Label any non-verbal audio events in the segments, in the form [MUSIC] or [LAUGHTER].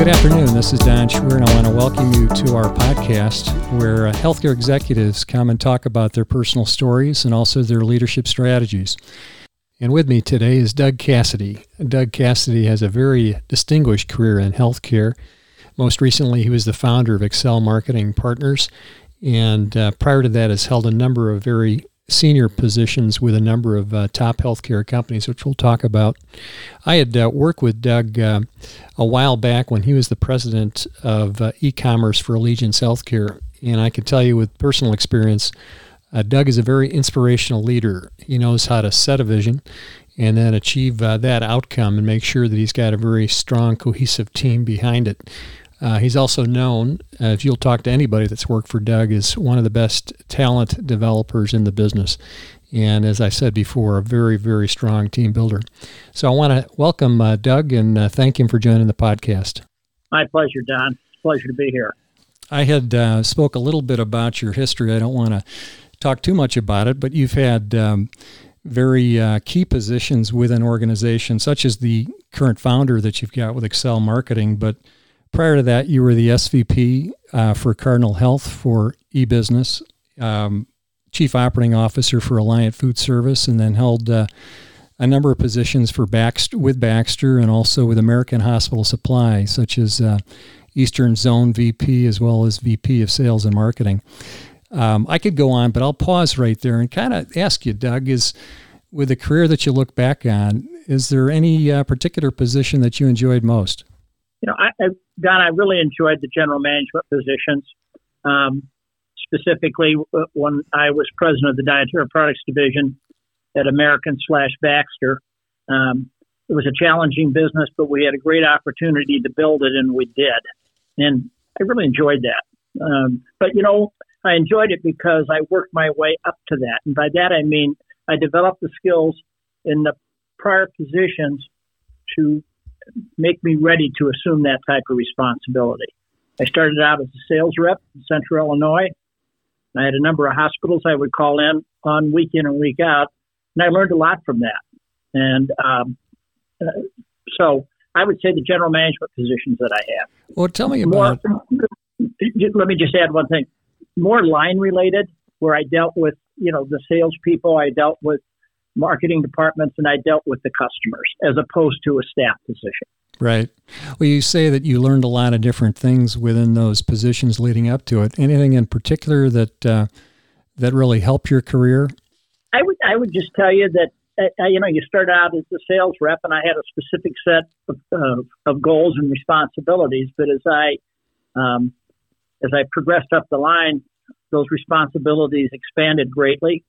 good afternoon. This is Don Schwer, and I want to welcome you to our podcast where uh, healthcare executives come and talk about their personal stories and also their leadership strategies. And with me today is Doug Cassidy. Doug Cassidy has a very distinguished career in healthcare. Most recently, he was the founder of Excel Marketing Partners, and uh, prior to that, has held a number of very senior positions with a number of uh, top healthcare companies, which we'll talk about. I had uh, worked with Doug uh, a while back when he was the president of uh, e commerce for Allegiance Healthcare. And I can tell you with personal experience, uh, Doug is a very inspirational leader. He knows how to set a vision and then achieve uh, that outcome and make sure that he's got a very strong, cohesive team behind it. Uh, he's also known, uh, if you'll talk to anybody that's worked for Doug, is one of the best talent developers in the business. And as I said before, a very, very strong team builder. So I want to welcome uh, Doug and uh, thank him for joining the podcast. My pleasure, Don. Pleasure to be here. I had uh, spoke a little bit about your history. I don't want to talk too much about it, but you've had um, very uh, key positions within organizations, such as the current founder that you've got with Excel Marketing, but Prior to that, you were the SVP uh, for Cardinal Health for e-business, um, Chief Operating Officer for Alliant Food Service, and then held uh, a number of positions for Baxter with Baxter and also with American Hospital Supply, such as uh, Eastern Zone VP as well as VP of Sales and Marketing. Um, I could go on, but I'll pause right there and kind of ask you, Doug, is with the career that you look back on, is there any uh, particular position that you enjoyed most? You know, I, I Don, I really enjoyed the general management positions. Um, specifically, uh, when I was president of the dietary products division at American slash Baxter, um, it was a challenging business, but we had a great opportunity to build it, and we did. And I really enjoyed that. Um, but you know, I enjoyed it because I worked my way up to that, and by that I mean I developed the skills in the prior positions to make me ready to assume that type of responsibility. I started out as a sales rep in Central Illinois. I had a number of hospitals I would call in on week in and week out, and I learned a lot from that. And um, uh, so I would say the general management positions that I have. Well, tell me about. More, [LAUGHS] let me just add one thing. More line related, where I dealt with you know the salespeople, I dealt with marketing departments and I dealt with the customers as opposed to a staff position. Right. Well, you say that you learned a lot of different things within those positions leading up to it. Anything in particular that uh, that really helped your career? I would I would just tell you that uh, you know you start out as a sales rep, and I had a specific set of, uh, of goals and responsibilities. But as I um, as I progressed up the line, those responsibilities expanded greatly.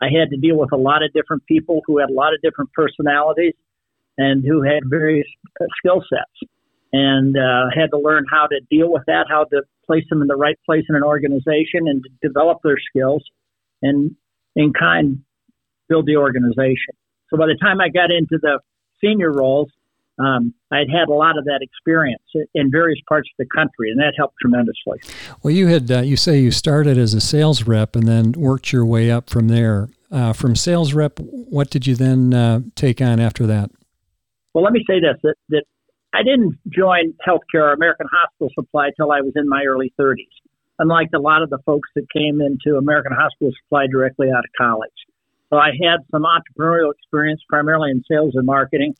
I had to deal with a lot of different people who had a lot of different personalities and who had various uh, skill sets and uh, had to learn how to deal with that, how to place them in the right place in an organization and develop their skills and in kind build the organization. So by the time I got into the senior roles, um, I had had a lot of that experience in various parts of the country, and that helped tremendously. Well, you had uh, you say you started as a sales rep and then worked your way up from there. Uh, from sales rep, what did you then uh, take on after that? Well, let me say this: that, that I didn't join healthcare or American Hospital Supply till I was in my early 30s. Unlike a lot of the folks that came into American Hospital Supply directly out of college. So I had some entrepreneurial experience, primarily in sales and marketing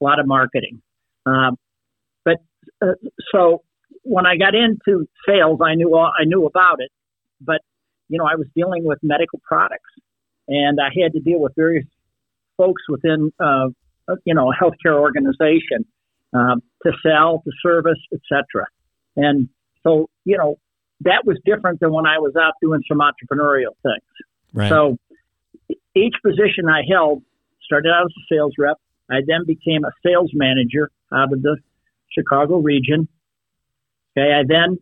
a lot of marketing. Um, but uh, so when I got into sales, I knew all, I knew about it, but you know I was dealing with medical products, and I had to deal with various folks within uh, you know a healthcare organization um, to sell, to service, etc. And so you know that was different than when I was out doing some entrepreneurial things. Right. So each position I held started out as a sales rep, I then became a sales manager out of the Chicago region. Okay, I then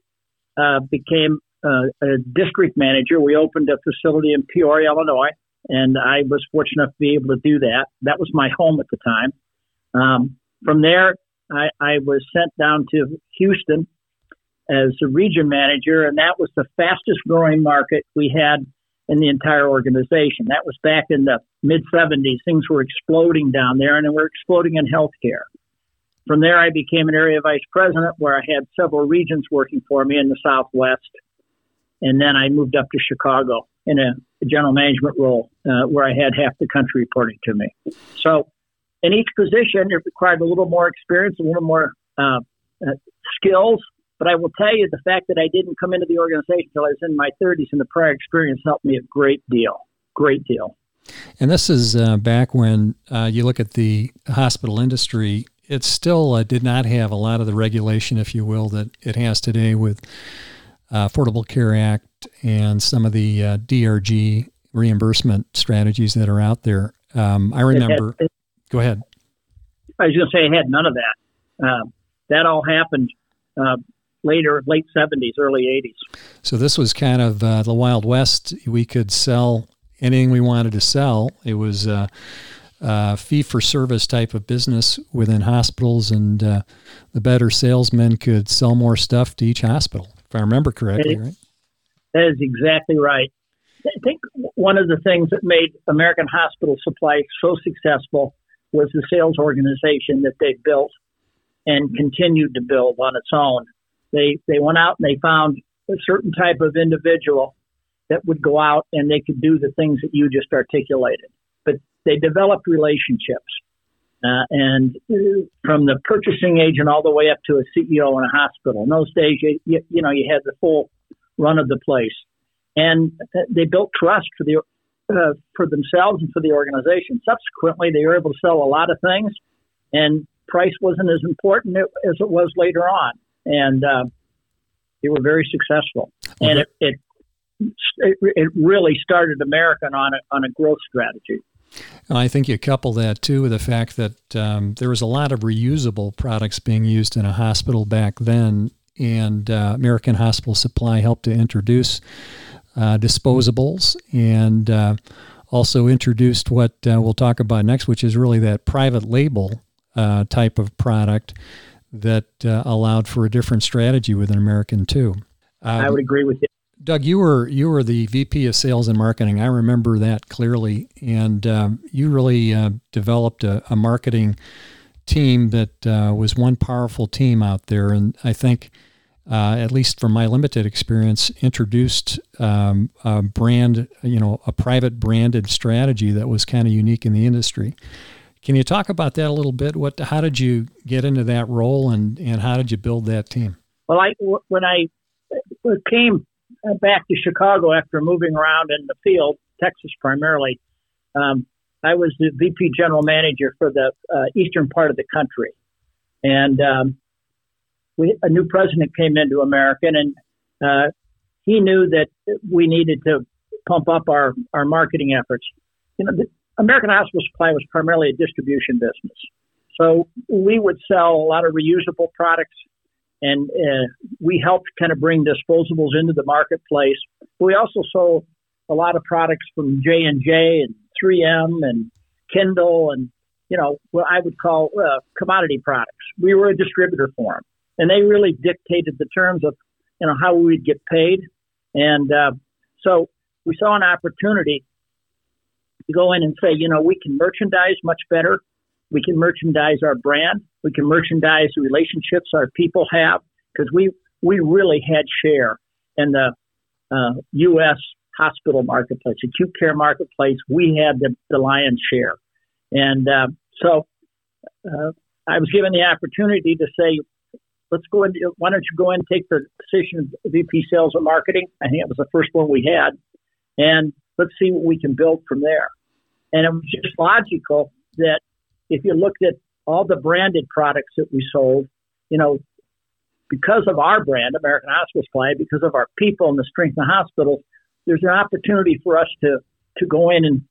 uh, became uh, a district manager. We opened a facility in Peoria, Illinois, and I was fortunate enough to be able to do that. That was my home at the time. Um, from there, I, I was sent down to Houston as a region manager, and that was the fastest growing market we had in the entire organization. That was back in the mid 70s. Things were exploding down there, and they were exploding in healthcare. from there, I became an area vice president where I had several regions working for me in the Southwest. And then I moved up to Chicago in a general management role uh, where I had half the country reporting to me. So, in each position, it required a little more experience, a little more uh, uh, skills. But I will tell you, the fact that I didn't come into the organization until I was in my 30s and the prior experience helped me a great deal. Great deal. And this is uh, back when uh, you look at the hospital industry, it still uh, did not have a lot of the regulation, if you will, that it has today with uh, Affordable Care Act and some of the uh, DRG reimbursement strategies that are out there. Um, I remember. Had, go ahead. I was going to say I had none of that. Um, that all happened uh, later, late 70s, early 80s. So this was kind of uh, the Wild West. We could sell anything we wanted to sell. It was a, uh, fee for service type of business within hospitals, and uh, the better salesmen could sell more stuff to each hospital, if I remember correctly, that is, right? That is exactly right. I think one of the things that made American Hospital Supply so successful was the sales organization that they built and continued to build on its own. They they went out and they found a certain type of individual that would go out and they could do the things that you just articulated But they developed relationships. Uh, and from the purchasing agent all the way up to a CEO in a hospital. In those days, you, you, you know, you had the full run of the place, and they built trust for the uh, for themselves and for the organization. Subsequently, they were able to sell a lot of things, and price wasn't as important as it was later on, and uh, they were very successful. And it, it it really started American on a on a growth strategy. And I think you couple that too with the fact that um, there was a lot of reusable products being used in a hospital back then, and uh, American Hospital Supply helped to introduce uh, disposables and uh, also introduced what uh, we'll talk about next, which is really that private label uh, type of product that uh, allowed for a different strategy within American too. I would agree with you. Doug, you were you were the VP of Sales and Marketing. I remember that clearly, and um, you really uh, developed a, a, marketing team that uh, was one powerful team out there. And I think, uh, at least from my limited experience, introduced um, a brand, you know, a private branded strategy that was kind of unique in the industry. Can you talk about that a little bit? What, how did you get into that role, and and how did you build that team? Well, I when I came back to Chicago after moving around in the field, Texas primarily. Um, I was the VP general manager for the uh, eastern part of the country, and um, we, a new president came into American, and uh, he knew that we needed to pump up our our marketing efforts. You know, the American Hospital Supply was primarily a distribution business, so we would sell a lot of reusable products and uh, we helped kind of bring disposables into the marketplace. We also sold a lot of products from J and J and 3M and Kendall and you know what I would call uh, commodity products. We were a distributor for them, and they really dictated the terms of you know how we would get paid. And uh, so we saw an opportunity to go in and say, you know, we can merchandise much better. We can merchandise our brand. We can merchandise the relationships our people have because we we really had share in the uh, U.S. hospital marketplace, acute care marketplace. We had the, the lion's share, and uh, so uh, I was given the opportunity to say, let's go in. Why don't you go in and take the position of VP Sales and Marketing? I think it was the first one we had, and let's see what we can build from there. And it was just logical that if you looked at all the branded products that we sold, you know, because of our brand, American Hospital Supply, because of our people and the strength of the hospitals, there's an opportunity for us to to go in and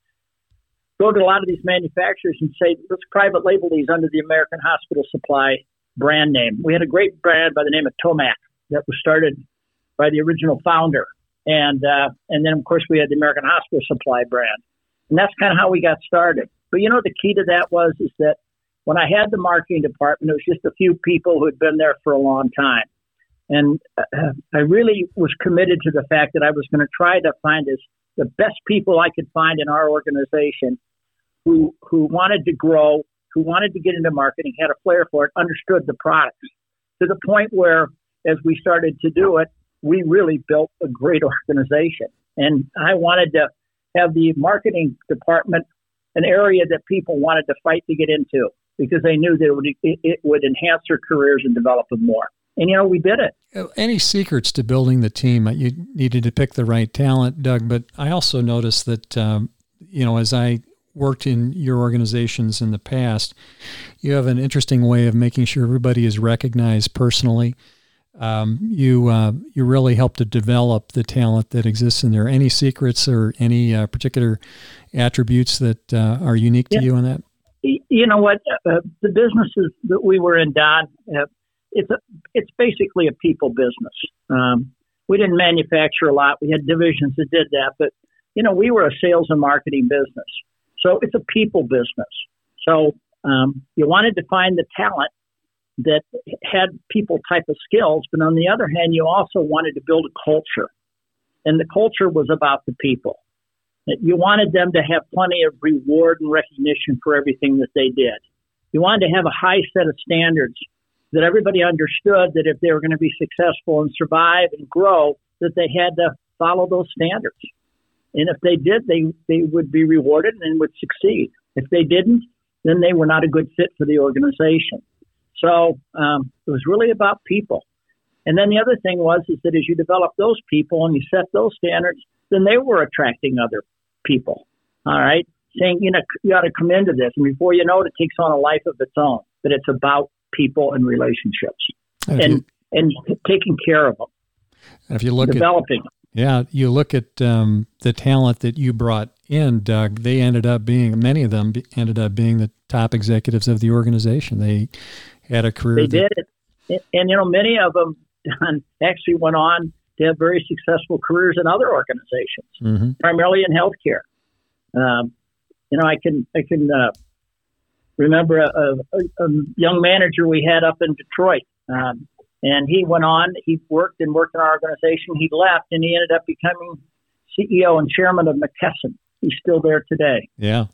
go to a lot of these manufacturers and say, let's private label these under the American Hospital Supply brand name. We had a great brand by the name of Tomac that was started by the original founder, and uh, and then of course we had the American Hospital Supply brand, and that's kind of how we got started. But you know, the key to that was is that when I had the marketing department, it was just a few people who had been there for a long time. And uh, I really was committed to the fact that I was going to try to find as the best people I could find in our organization who who wanted to grow, who wanted to get into marketing, had a flair for it, understood the products to the point where, as we started to do it, we really built a great [LAUGHS] organization. And I wanted to have the marketing department an area that people wanted to fight to get into because they knew that it would, it would enhance their careers and develop them more. And you know, we did it. Uh, any secrets to building the team? You needed to pick the right talent, Doug. But I also noticed that um, you know, as I worked in your organizations in the past, you have an interesting way of making sure everybody is recognized personally. Um, you uh, you really help to develop the talent that exists in there. Any secrets or any uh, particular attributes that uh, are unique to yeah. you in that? You know what? Uh, the businesses that we were in, Don, uh, it's a, it's basically a people business. Um, we didn't manufacture a lot. We had divisions that did that, but you know, we were a sales and marketing business. So it's a people business. So um, you wanted to find the talent that had people type of skills, but on the other hand, you also wanted to build a culture. And the culture was about the people. You wanted them to have plenty of reward and recognition for everything that they did. You wanted to have a high set of standards that everybody understood that if they were going to be successful and survive and grow, that they had to follow those standards. And if they did, they, they would be rewarded and would succeed. If they didn't, then they were not a good fit for the organization. So um, it was really about people. And then the other thing was is that as you develop those people and you set those standards, then they were attracting other people. All right, saying you know you ought to come into this, and before you know it, it takes on a life of its own. But it's about people and relationships, and you, and taking care of them. If you look at developing. At, yeah, you look at um, the talent that you brought in, Doug. They ended up being many of them ended up being the top executives of the organization. They had a career. They that, did it, and you know many of them actually went on to have very successful careers in other organizations, mm-hmm. primarily in healthcare. Um, you know, I can I can uh, remember a, a, a, young manager we had up in Detroit. Um, and he went on, he worked and worked in our organization. He left and he ended up becoming CEO and chairman of McKesson. He's still there today. Yeah.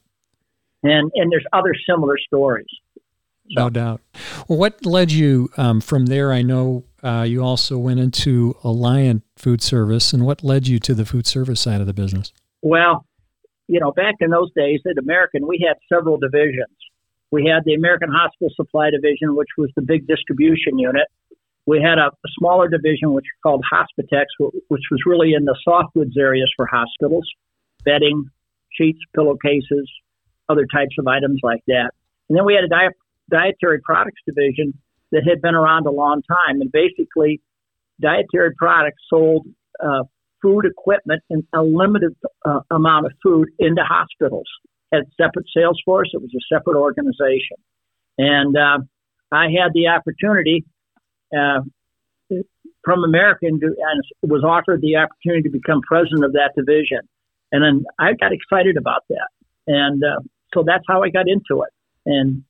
And, and there's other similar stories. So. No doubt. Well, what led you um, from there? I know uh, you also went into Alliant Food Service, and what led you to the food service side of the business? Well, you know, back in those days at American, we had several divisions. We had the American Hospital Supply Division, which was the big distribution unit. We had a, a smaller division which was called Hospitex, which was really in the soft goods areas for hospitals, bedding, sheets, pillowcases, other types of items like that. And then we had a dietary products division that had been around a long time. And basically, dietary products sold uh, food equipment and a limited uh, amount of food into hospitals. Had separate sales force. It was a separate organization. And uh, I had the opportunity uh, from American to, and was offered the opportunity to become president of that division. And then I got excited about that. And uh, so that's how I got into it. And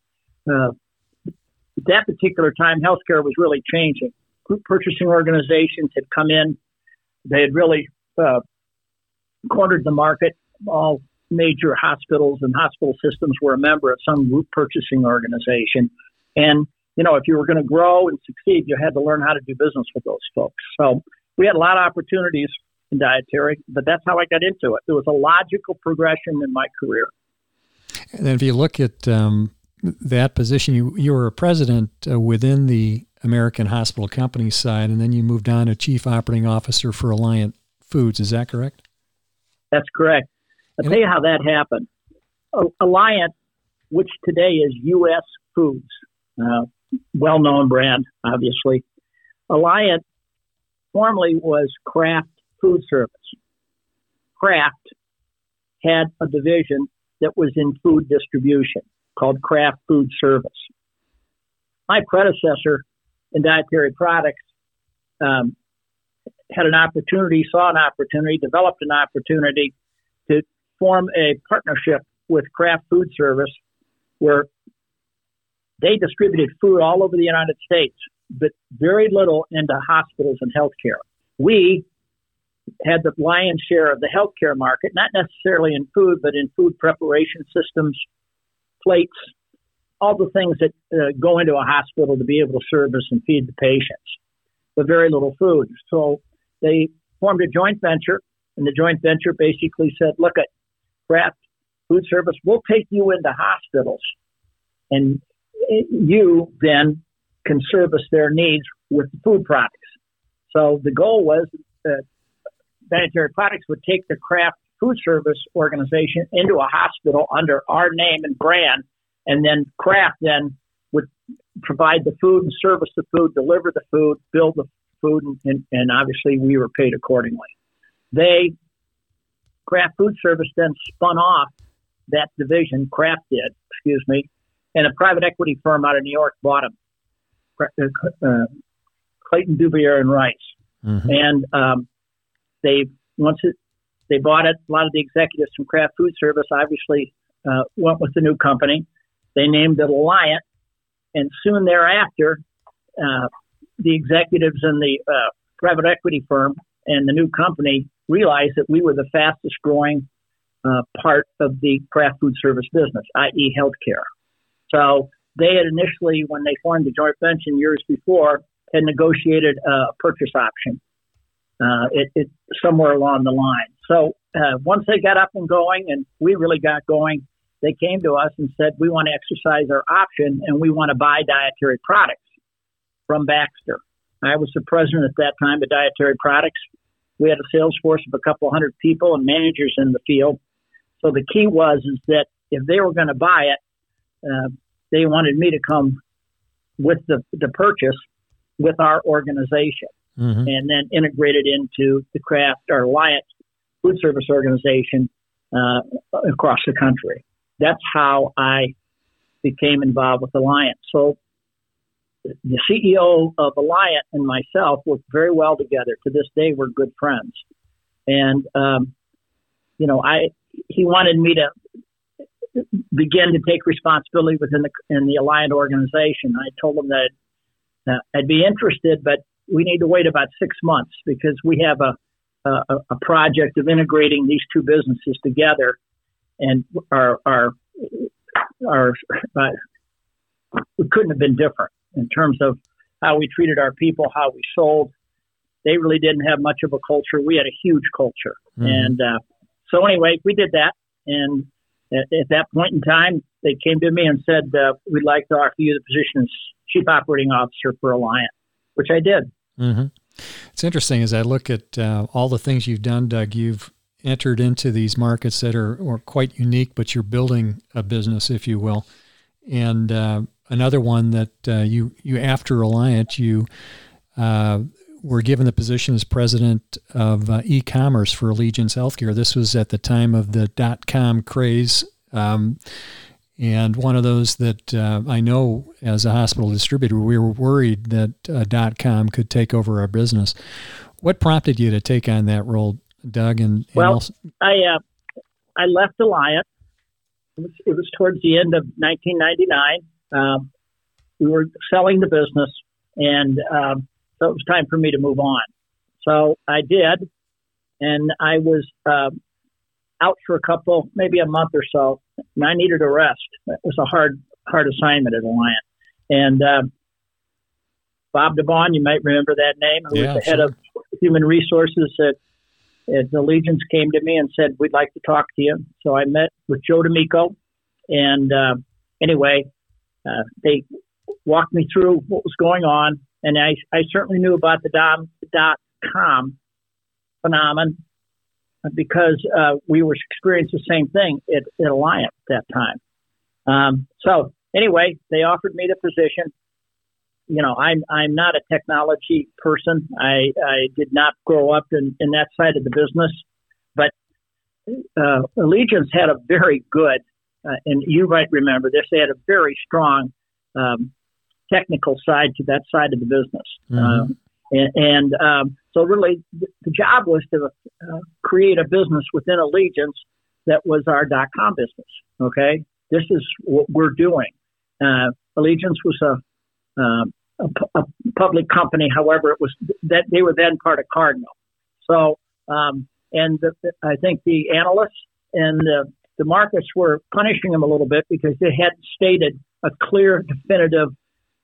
uh, at that particular time, healthcare was really changing. Group purchasing organizations had come in. They had really uh, cornered the market. All major hospitals and hospital systems were a member of some group purchasing organization. And you know, if you were going to grow and succeed, you had to learn how to do business with those folks. So we had a lot of opportunities in dietary, but that's how I got into it. There was a logical progression in my career. And if you look at um, that position, you, you were a president uh, within the American Hospital Company side, and then you moved on to chief operating officer for Alliant Foods. Is that correct? That's correct. I'll tell you how that happened. Alliant, which today is U.S. Foods, uh, well known brand, obviously. Alliant formerly was Kraft Food Service. Kraft had a division that was in food distribution called Kraft Food Service. My predecessor in dietary products um, had an opportunity, saw an opportunity, developed an opportunity to form a partnership with Kraft Food Service where they distributed food all over the United States, but very little into hospitals and healthcare. We had the lion's share of the healthcare market, not necessarily in food, but in food preparation systems, plates, all the things that uh, go into a hospital to be able to service and feed the patients, but very little food. So they formed a joint venture, and the joint venture basically said, "Look at Kraft Food Service, we'll take you into hospitals, and you then can service their needs with food products." So the goal was that Dietary Products would take the Kraft Food Service organization into a hospital under our name and brand, and then Kraft then would provide the food and service the food, deliver the food, build the food, and, and obviously we were paid accordingly. They, Kraft Food Service, then spun off that division. Kraft did, excuse me, and a private equity firm out of New York bought them. Uh, uh, Clayton Dubilier and Rice, mm-hmm. and um, they once it, they bought it. A lot of the executives from Kraft Food Service obviously uh, went with the new company. They named it Alliant, and soon thereafter, uh, the executives in the uh, private equity firm and the new company realized that we were the fastest growing uh, part of the Kraft Food Service business, i.e., healthcare. So they had initially, when they formed the joint venture years before, had negotiated a purchase option. Uh, it, it somewhere along the line. So uh, once they got up and going, and we really got going, they came to us and said, "We want to exercise our option, and we want to buy dietary products from Baxter." I was the president at that time of Dietary Products. We had a sales force of a couple hundred people and managers in the field. So the key was is that if they were going to buy it, uh, they wanted me to come with the, the purchase with our organization mm-hmm. and then integrated into the Kraft or Alliant food service organization uh, across the country. That's how I became involved with Alliant. So the CEO of Alliant and myself worked very well together. To this day, we're good friends. And um, you know, I he wanted me to begin to take responsibility within the in the Alliant organization. I told him that uh, I'd be interested, but we need to wait about six months because we have a a, a project of integrating these two businesses together, and our our our uh, we couldn't have been different in terms of how we treated our people, how we sold. They really didn't have much of a culture. We had a huge culture, mm-hmm. and uh, so anyway, we did that. And at, at, that point in time, they came to me and said, uh, "We'd like to offer you the position as chief operating officer for Alliant," which I did. Mm-hmm. It's interesting as I look at uh, all the things you've done, Doug. You've entered into these markets that are, are quite unique, but you're building a business, if you will. And uh, another one that uh, you you after Alliant, you uh, were given the position as president of uh, e-commerce for Allegiance Healthcare. This was at the time of the dot com craze. Um, and one of those that uh, I know as a hospital distributor, we were worried that uh, dot com could take over our business. What prompted you to take on that role, Doug? And, and well, also- I uh, I left Alliant. It was, it was, towards the end of 1999. Um, we were selling the business, and um, so it was time for me to move on. So I did, and I was uh, out for a couple, maybe a month or so, and I needed a rest. It was a hard, hard assignment at Alliant. And uh, Bob DeBon, you might remember that name, who yeah, was the sure. head of human resources at, at Allegiance, came to me and said, "We'd like to talk to you." So I met with Joe Damico, and uh, anyway, uh, they walked me through what was going on, and I, I certainly knew about the dot, dot com phenomenon because uh, we were experiencing the same thing at, at Alliant at that time. Um, so anyway, they offered me the position. You know, I'm I'm not a technology person. I I did not grow up in, in that side of the business, but uh, Allegiance had a very good, uh, and you might remember this. They had a very strong um, technical side to that side of the business. Mm-hmm. Um, and, and um, so, really, the job was to uh, create a business within Allegiance that was our dot com business. Okay, this is what we're doing. Uh, Allegiance was a, uh, a, public company. However, it was that they were then part of Cardinal. So, um, and the, I think the analysts and the, the markets were punishing them a little bit because they hadn't stated a clear, definitive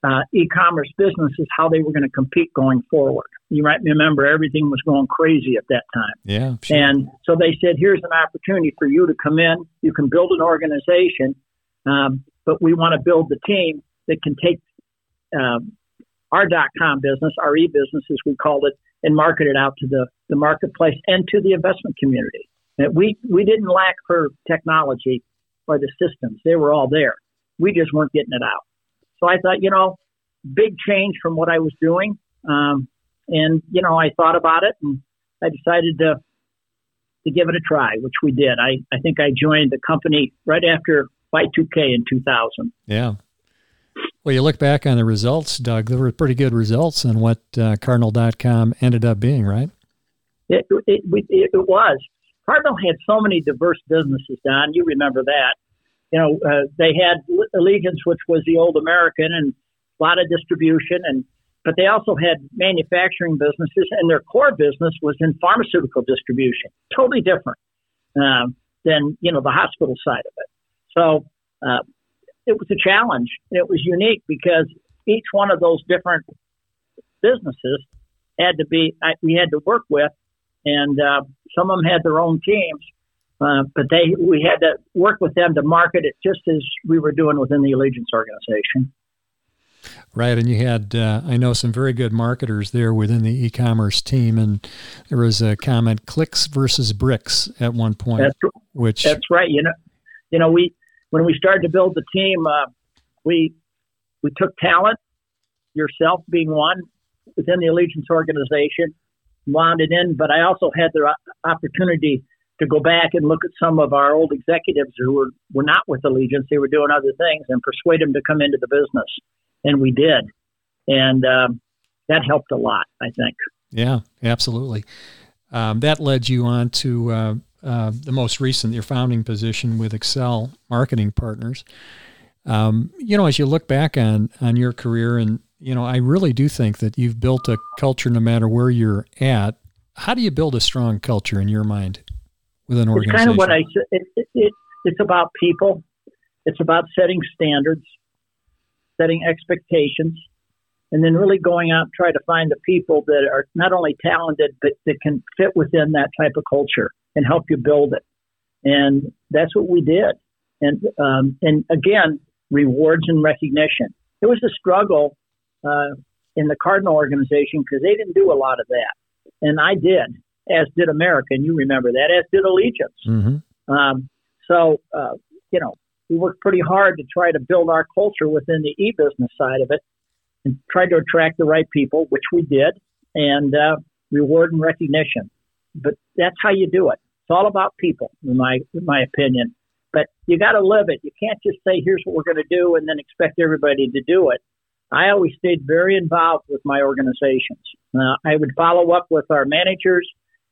uh, e-commerce businesses how they were going to compete going forward. You might remember everything was going crazy at that time. Yeah. Sure. And so they said, here's an opportunity for you to come in. You can build an organization, um, but we want to build the team that can take um, our dot com business, our e business as we called it, and market it out to the, the marketplace and to the investment community. And we we didn't lack for technology or the systems; they were all there. We just weren't getting it out. So I thought, you know, big change from what I was doing. Um, and, you know, I thought about it and I decided to, to give it a try, which we did. I, I think I joined the company right after Y2K in 2000. Yeah. Well, you look back on the results, Doug, there were pretty good results on what uh, Cardinal.com ended up being, right? It, it, it, it was. Cardinal had so many diverse businesses, Don. You remember that you know, uh, they had Allegiance, which was the old American, and a lot of distribution, and but they also had manufacturing businesses, and their core business was in pharmaceutical distribution, totally different um, than you know the hospital side of it. So uh, it was a challenge. It was unique because each one of those different businesses had to be we had to work with, and uh, some of them had their own teams, uh, but they we had to work with them to market it just as we were doing within the Allegiance organization. Right, and you had uh, I know some very good marketers there within the e-commerce team, and there was a comment clicks versus bricks at one point. That's, which that's right. You know, you know we when we started to build the team, uh, we we took talent, yourself being one within the Allegiance organization, wound it in. But I also had the opportunity to go back and look at some of our old executives who were, were not with Allegiance. They were doing other things and persuade them to come into the business. And we did. And um, that helped a lot, I think. Yeah, absolutely. Um, that led you on to uh, uh, the most recent, your founding position with Excel Marketing Partners. Um, you know, as you look back on on your career, and you know, I really do think that you've built a culture no matter where you're at. How do you build a strong culture in your mind? With an organization? It's kind of what I said. It, it, it, it's about people. It's about setting standards, setting expectations, and then really going out and try to find the people that are not only talented but that can fit within that type of culture and help you build it. And that's what we did. And um, and again, rewards and recognition. It was a struggle uh, in the Cardinal organization because they didn't do a lot of that, and I did as did America, and you remember that, as did Allegiance. Mm-hmm. Um, so, uh, you know, we worked pretty hard to try to build our culture within the e-business side of it and tried to attract the right people, which we did, and uh, reward and recognition. But that's how you do it. It's all about people, in my in my opinion. But you got to live it. You can't just say, "Here's what we're going to do," and then expect everybody to do it. I always stayed very involved with my organizations. Uh, I would follow up with our managers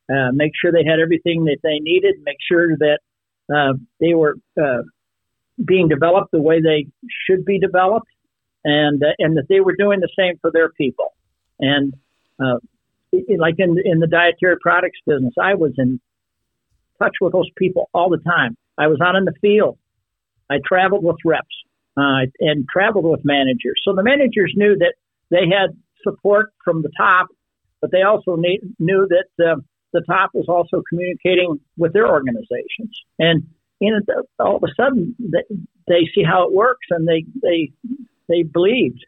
uh, make sure they had everything that they needed, make sure that uh, they were uh, being developed the way they should be developed, and uh, and that they were doing the same for their people. And uh, like in in the dietary products business, I was in touch with those people all the time. I was out in the field. I traveled with reps uh, and traveled with managers. So the managers knew that they had support from the top, but they also need, knew that the top was also communicating with their organizations. And you know, all of a sudden they, they see how it works and they, they, they believed.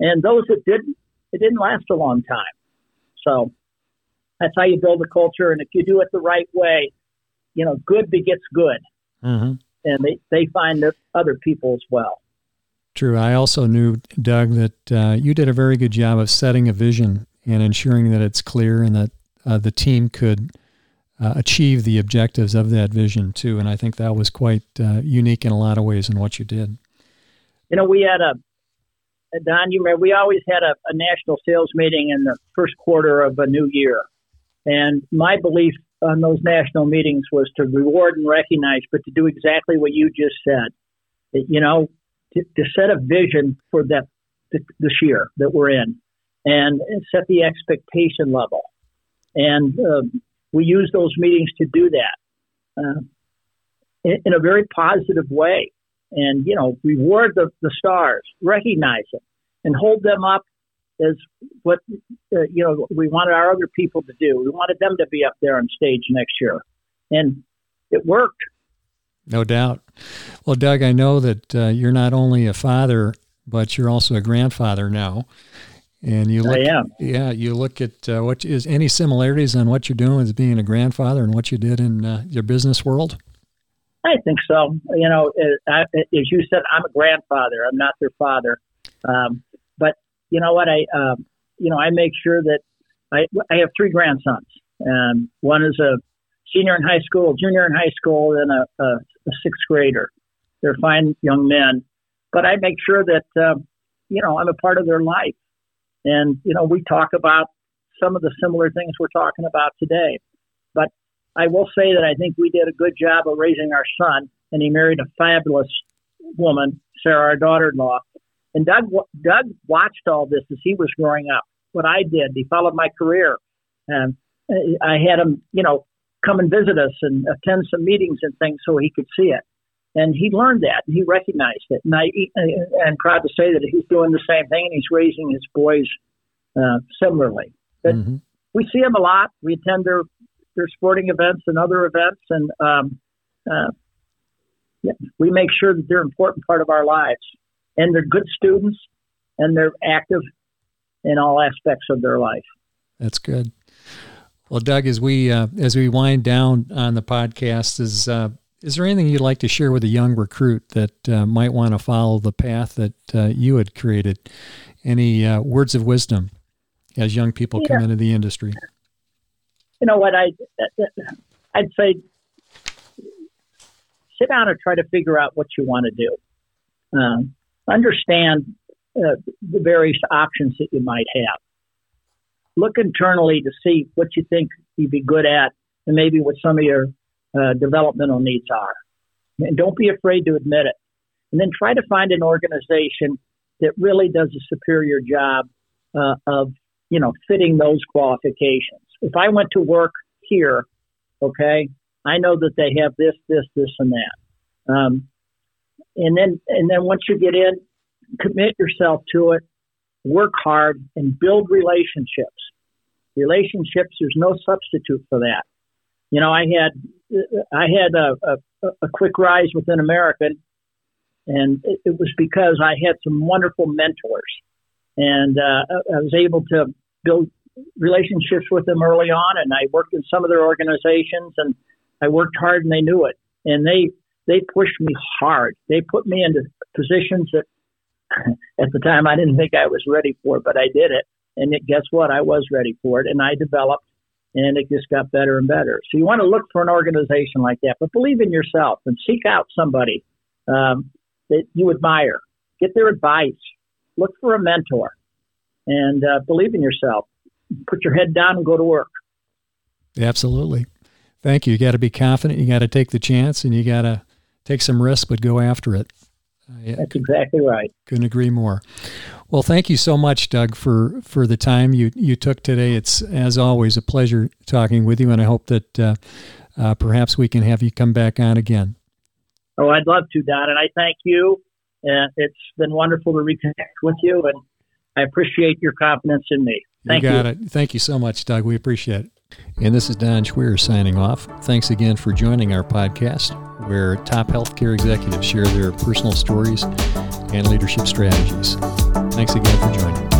And those that didn't, it didn't last a long time. So that's how you build a culture. And if you do it the right way, you know, good begets good. Mm-hmm. And they, they find other people as well. True. I also knew, Doug, that uh, you did a very good job of setting a vision and ensuring that it's clear and that uh, the team could uh, achieve the objectives of that vision too. And I think that was quite uh, unique in a lot of ways in what you did. You know, we had a Don. You remember we always had a, a national sales meeting in the first quarter of a new year, and my belief on those national meetings was to reward and recognize, but to do exactly what you just said. You know, to, to set a vision for that this year that we're in, and, and set the expectation level and uh, we use those meetings to do that. Uh, in, in a very positive way. And, you know, reward the, the stars, recognize them, and hold them up as what, uh, you know, we wanted our other people to do. We wanted them to be up there on stage next year. And it worked. No doubt. Well, Doug, I know that uh, you're not only a father, but you're also a grandfather now. And you look, I am. yeah, you look at uh, what is any similarities on what you're doing as being a grandfather and what you did in uh, your business world. I think so. You know, as you said, I'm a grandfather. I'm not their father. Um, but you know what? I, um, you know, I make sure that I, I have three grandsons. Um, one is a senior in high school, junior in high school, and a, a, a sixth grader. They're fine young men, but I make sure that uh, you know I'm a part of their life. And, you know, we talk about some of the similar things we're talking about today. But I will say that I think we did a good job of raising our son, and he married a fabulous woman, Sarah, our daughter in law. And Doug, Doug watched all this as he was growing up. What I did, he followed my career. And I had him, you know, come and visit us and attend some meetings and things so he could see it. And he learned that and he recognized it. And I, am proud to say that he's doing the same thing and he's raising his boys uh, similarly. But mm-hmm. we see them a lot. We attend their their sporting events and other events, and um, uh, yeah, we make sure that they're an important part of our lives. And they're good students, and they're active in all aspects of their life. That's good. Well, Doug, as we uh, as we wind down on the podcast, is uh, is there anything you'd like to share with a young recruit that uh, might want to follow the path that uh, you had created? Any uh, words of wisdom as young people yeah. come into the industry? You know what I I'd say sit down and try to figure out what you want to do. Um, understand uh, the various options that you might have. Look internally to see what you think you'd be good at and maybe what some of your uh, developmental needs are. And don't be afraid to admit it. And then try to find an organization that really does a superior job uh, of, you know, fitting those qualifications. If I went to work here, okay, I know that they have this, this, this, and that. Um, and then, and then once you get in, commit yourself to it, work hard, and build relationships. Relationships, there's no substitute for that. You know, I had I had a, a, a quick rise within American, and it, it, was because I had some wonderful mentors, and uh, I was able to build relationships with them early on, and I worked in some of their organizations, and I worked hard, and they knew it, and they they pushed me hard. They put me into positions that [LAUGHS] at the time I didn't think I was ready for, but I did it, and it, guess what? I was ready for it, and I developed and it just got better and better. So you want to look for an organization like that, but believe in yourself and seek out somebody um, that you admire. Get their advice. Look for a mentor, and uh, believe in yourself. Put your head down and go to work. Absolutely. Thank you. You got to be confident. You got to take the chance, and you got to take some risks, but go after it. That's exactly right. Couldn't agree more. Well, thank you so much, Doug, for, for the time you, you took today. It's, as always, a pleasure talking with you, and I hope that uh, uh, perhaps we can have you come back on again. Oh, I'd love to, Don, and I thank you. Uh, it's been wonderful to reconnect with you, and I appreciate your confidence in me. Thank you. Got you. it. Thank you so much, Doug. We appreciate it. And this is Don Schweer signing off. Thanks again for joining our podcast, where top healthcare executives share their personal stories and leadership strategies. Thanks again for joining.